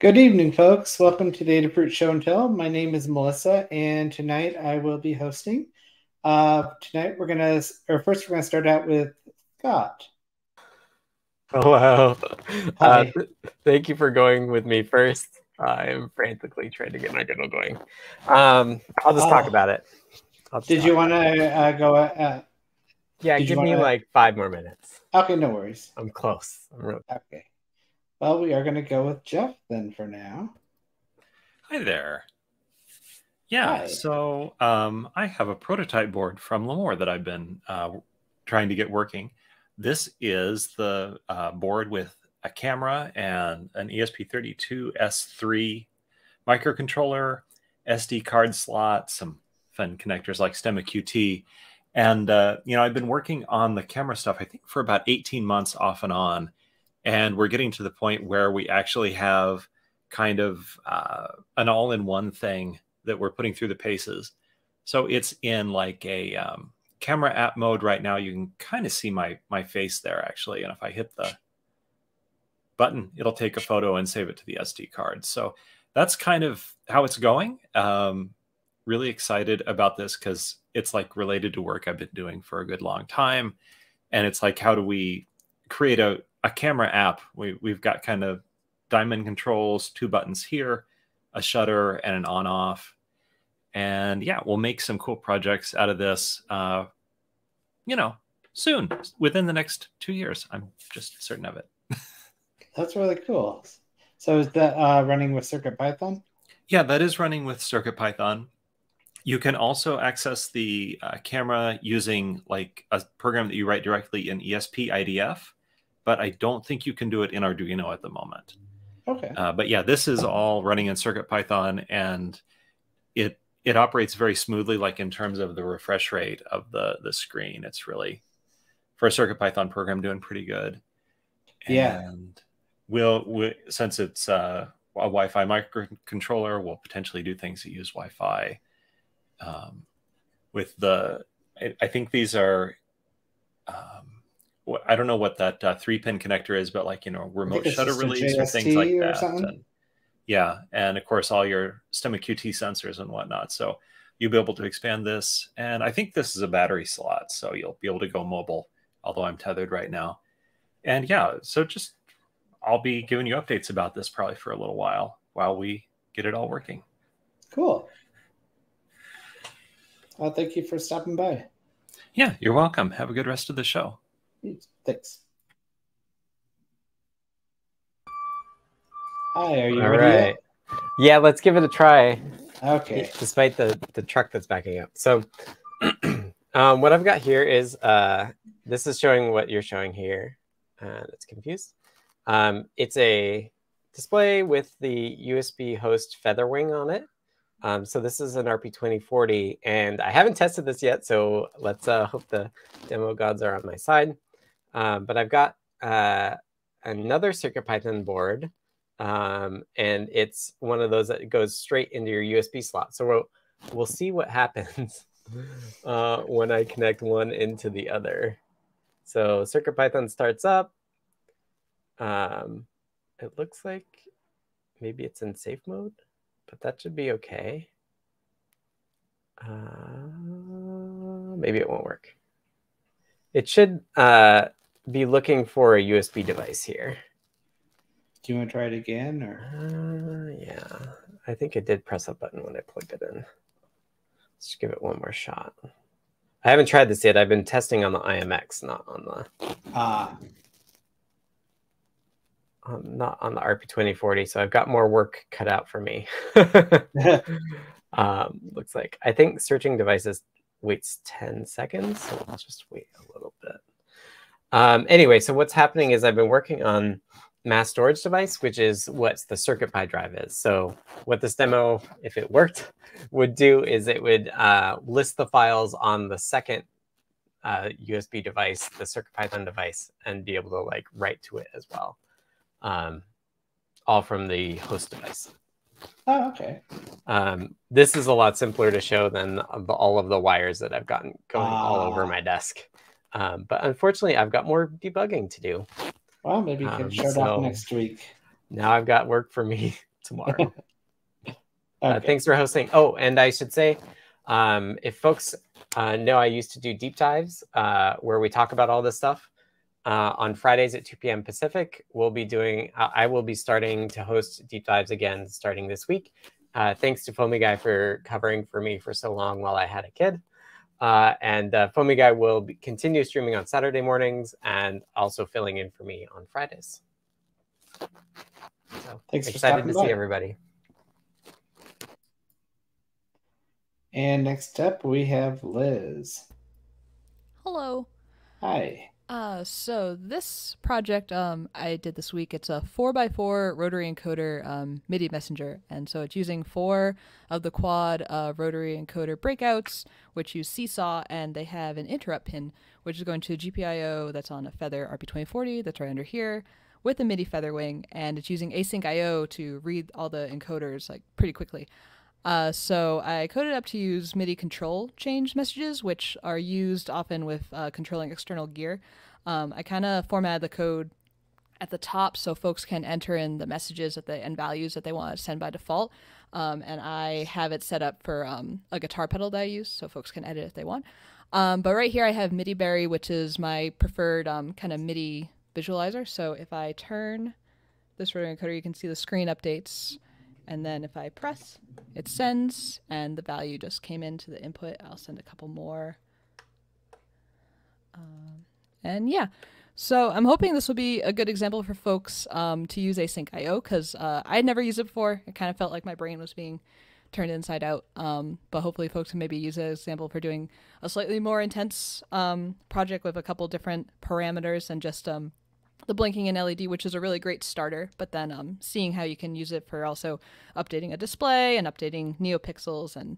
Good evening, folks. Welcome to the Adafruit Show and Tell. My name is Melissa, and tonight I will be hosting. Uh, tonight we're gonna, or first we're gonna start out with Scott. Hello. Hi. Uh, th- thank you for going with me first. I'm frantically trying to get my journal going. Um, I'll just talk Oh. about it. Did you want to uh, go? Uh, Yeah, give me like five more minutes. okay, no worries. I'm close. I'm real. Okay. Well, we are gonna go with Jeff then for now. Hi there. Yeah, Hi. so um, I have a prototype board from Limor that I've been uh, trying to get working. This is the uh, board with a camera and an E ESP32 S3 microcontroller, SD card slot, some fun connectors like Stemma QT. And, uh, you know, I've been working on the camera stuff, I think, for about 18 months off and on. And we're getting to the point where we actually have kind of uh, an all-in-one thing that we're putting through the paces. So it's in like a um, camera app mode right now. You can kind of see my my face there actually, and if I hit the button, it'll take a photo and save it to the SD card. So that's kind of how it's going. Um, really excited about this because it's like related to work I've been doing for a good long time, and it's like how do we create a a camera app? We we've got kind of diamond controls, two buttons here, a shutter, and an on off. And yeah, we'll make some cool projects out of this, uh, you know, soon, within the next two years. I'm just certain of it. That's really cool. So is that uh, running with Circuit Python? Yeah, that is running with CircuitPython. You can also access the uh, camera using like a program that you write directly in ESP IDF, but I don't think you can do it in Arduino at the moment. Okay. Uh, but yeah, this is all running in CircuitPython, and it it operates very smoothly. Like in terms of the refresh rate of the the screen, it's really for a CircuitPython program doing pretty good. Yeah. And we'll we, since it's uh, a Wi-Fi microcontroller, we'll potentially do things that use Wi-Fi. Um, with the, I, I think these are. Um, I don't know what that uh, three pin connector is, but like you know, remote shutter release or things like or that. And, yeah, and of course all your Stemma QT sensors and whatnot. So you'll be able to expand this, and I think this is a battery slot, so you'll be able to go mobile. Although I'm tethered right now, and yeah, so just I'll be giving you updates about this probably for a little while while we get it all working. Cool. Well, thank you for stopping by. Yeah, you're welcome. Have a good rest of the show. Thanks. Hi, are you All ready? right. Yeah, let's give it a try. Okay. Despite the the truck that's backing up. So, um, what I've got here is uh, this is showing what you're showing here. Uh, that's confused. Um, it's a display with the USB host Featherwing on it. Um, so this is an RP2040, and I haven't tested this yet. So let's uh, hope the demo gods are on my side. Um, but I've got uh, another CircuitPython board, um, and it's one of those that goes straight into your USB slot. So we'll we'll see what happens uh, when I connect one into the other. So CircuitPython starts up. Um, it looks like maybe it's in safe mode, but that should be okay. Uh, maybe it won't work. It should uh, be looking for a USB device here. Do you want to try it again, or Uh, yeah, I think I did press a button when I plugged it in. Let's just give it one more shot. I haven't tried this yet. I've been testing on the IMX, not on the ah? um, not on the RP2040. So I've got more work cut out for me. um, looks like I think searching devices waits 10 seconds. So let's just wait a little bit. Um, anyway, so what's happening is I've been working on mass storage device, which is what the Circuit CircuitPy drive is. So what this demo, if it worked, would do is it would uh, list the files on the second uh, USB device, the CircuitPython device, and be able to like write to it as well. Um, all from the host device. oh, okay. Um, this is a lot simpler to show than the, all of the wires that I've gotten going all over Ah. my desk. Um, but unfortunately, I've got more debugging to do. Well, maybe you can Um, show so- off next week. Now I've got work for me tomorrow. okay. uh, thanks for hosting. Oh, and I should say, um, if folks uh, know, I used to do deep dives uh, where we talk about all this stuff. Uh, on Fridays at 2 p.m. Pacific, we'll be doing. I will be starting to host deep dives again starting this week. Uh, thanks to Foamy Guy for covering for me for so long while I had a kid. Uh, and uh, Foamy Guy will be, continue streaming on Saturday mornings and also filling in for me on Fridays. So Thanks excited to by. see everybody. And next up, we have Liz. Hello. Hi. Uh, so this project um, I did this week, it's a 4x4 rotary encoder um, MIDI messenger. And so it's using four of the quad uh, rotary encoder breakouts, which use Seesaw, and they have an interrupt pin, which is going to a GPIO that's on a Feather RP2040 that's right under here with a MIDI feather wing. and it's using async IO to read all the encoders like pretty quickly. Uh, so I coded up to use MIDI control change messages, which are used often with uh, controlling external gear. Um, I kind of formatted the code at the top so folks can enter in the messages that they and values that they want to send by default. Um, and I have it set up for um, a guitar pedal that I use, so folks can edit if they want. Um, but right here I have MIDI Berry, which is my preferred um, kind of MIDI visualizer. So if I turn this rotary encoder, you can see the screen updates. And then if I press, it sends, and the value just came into the input. I'll send a couple more. Um, and yeah, so I'm hoping this will be a good example for folks um, to use async IO because uh, I had never used it before. It kind of felt like my brain was being turned inside out. Um, but hopefully, folks can maybe use it as an example for doing a slightly more intense um, project with a couple different parameters and just um, the blinking in LED, which is a really great starter, but then um, seeing how you can use it for also updating a display and updating NeoPixels and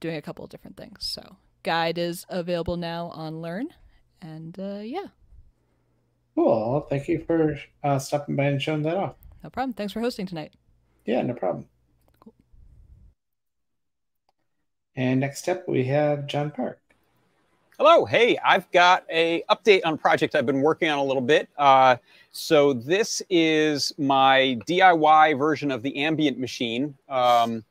doing a couple of different things. So guide is available now on Learn, and uh, yeah. Cool. Thank you for uh, stopping by and showing that off. No problem. Thanks for hosting tonight. Yeah, no problem. Cool. And next up, we have John Park. Hello. Hey, I've got a update on a project I've been working on a little bit. Uh, so this is my DIY version of the ambient machine, um,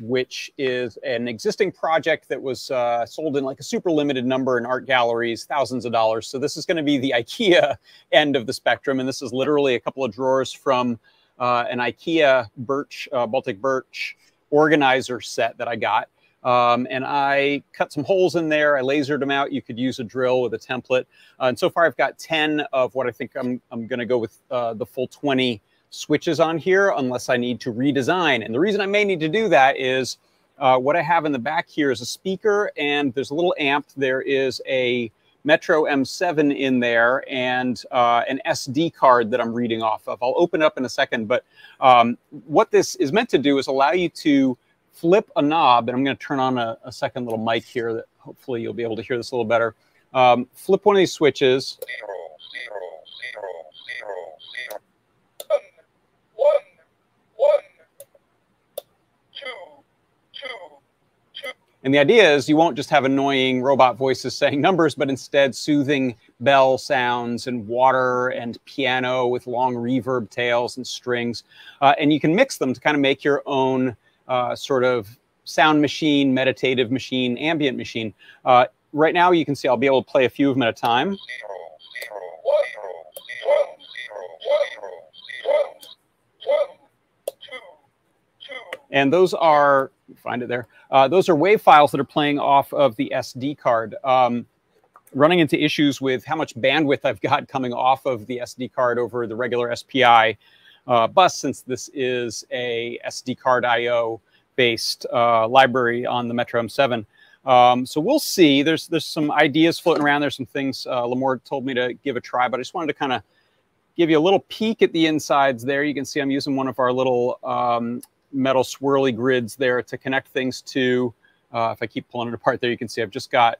which is an existing project that was uh, sold in like a super limited number in art galleries, thousands of dollars. So this is going to be the IKEA end of the spectrum, and this is literally a couple of drawers from uh, an IKEA birch, uh, Baltic birch organizer set that I got. Um, and I cut some holes in there. I lasered them out. You could use a drill with a template. Uh, and so far, I've got 10 of what I think I'm, I'm going to go with uh, the full 20 switches on here, unless I need to redesign. And the reason I may need to do that is uh, what I have in the back here is a speaker, and there's a little amp. There is a Metro M7 in there and uh, an SD card that I'm reading off of. I'll open it up in a second, but um, what this is meant to do is allow you to flip a knob, and I'm going to turn on a, a, second little mic here that hopefully you'll be able to hear this a little better. Um, flip one of these switches. And the idea is you won't just have annoying robot voices saying numbers, but instead soothing bell sounds and water and piano with long reverb tails and strings. Uh, and you can mix them to kind of make your own uh, sort of sound machine, meditative machine, ambient machine. Uh, right now, you can see I'll be able to play a few of them at a time. And those are, find it there, uh, those are WAV files that are playing off of the SD card. Um, running into issues with how much bandwidth I've got coming off of the SD card over the regular SPI uh, bus since this is a SD card IO based uh, library on the Metro M7. Um, so we'll see. There's there's some ideas floating around. There's some things uh, Limor told me to give a try, but I just wanted to kind of give you a little peek at the insides there. You can see I'm using one of our little um, metal swirly grids there to connect things to. Uh, if I keep pulling it apart there, you can see I've just got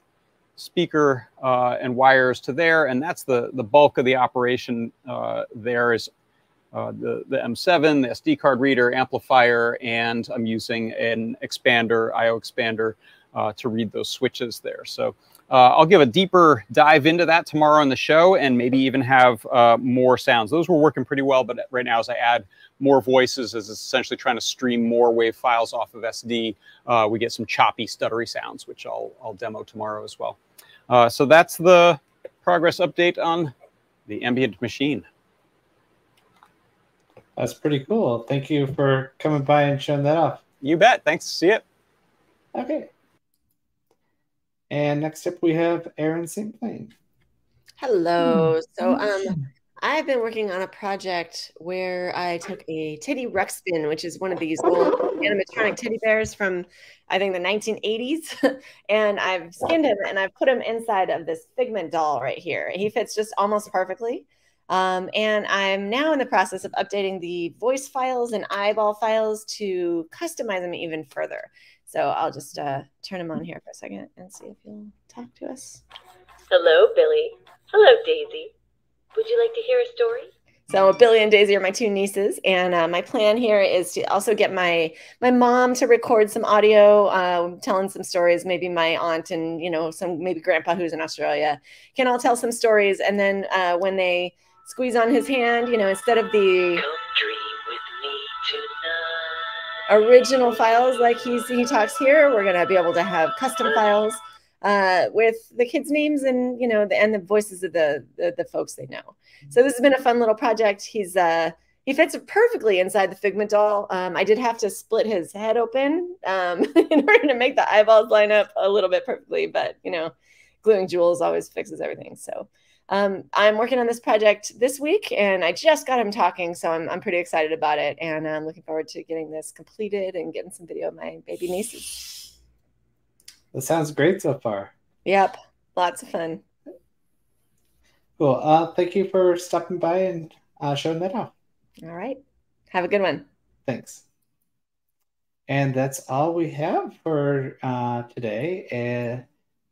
speaker uh, and wires to there, and that's the the bulk of the operation. Uh, there is uh, the, the M7, the SD card reader, amplifier, and I'm using an expander, IO expander, uh, to read those switches there. So Uh, I'll give a deeper dive into that tomorrow on the show and maybe even have uh, more sounds. Those were working pretty well, but right now as I add more voices, as it's essentially trying to stream more WAV files off of SD, uh, we get some choppy, stuttery sounds, which I'll, I'll demo tomorrow as well. Uh, so that's the progress update on the ambient machine. That's pretty cool. Thank you for coming by and showing that off. You bet. Thanks. See it. Okay. And next up, we have Erin St. Blaine. Hello. So, um, I've been working on a project where I took a teddy ruxpin, which is one of these old animatronic teddy bears from, I think, the 1980s, and I've skinned him and I've put him inside of this Figment doll right here. He fits just almost perfectly. Um, and I'm now in the process of updating the voice files and eyeball files to customize them even further. So I'll just uh, turn him on here for a second and see if he'll talk to us. Hello, Billy. Hello, Daisy. Would you like to hear a story? So Billy and Daisy are my two nieces, and uh, my plan here is to also get my my mom to record some audio, uh, telling some stories. Maybe my aunt and you know some maybe grandpa who's in Australia can all tell some stories, and then uh, when they squeeze on his hand, you know, instead of the original files like he's he talks here, we're gonna be able to have custom files uh, with the kids' names and you know the and the voices of the, the, the folks they know. So this has been a fun little project. He's uh he fits perfectly inside the Figment doll. Um, I did have to split his head open um, in order to make the eyeballs line up a little bit perfectly, but you know, gluing jewels always fixes everything. So um, I'm working on this project this week, and I just got him talking, so I'm, I'm pretty excited about it, and I'm looking forward to getting this completed and getting some video of my baby nieces. That sounds great so far. Yep, lots of fun. Cool. Uh, thank you for stopping by and uh, showing that off. All right. Have a good one. Thanks. And that's all we have for uh, today. And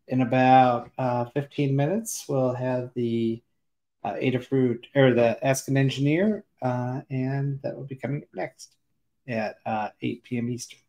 in about uh, 15 minutes, we'll have the uh, Adafruit or the Ask an Engineer, uh, and that will be coming up next at uh, 8 p.m. Eastern.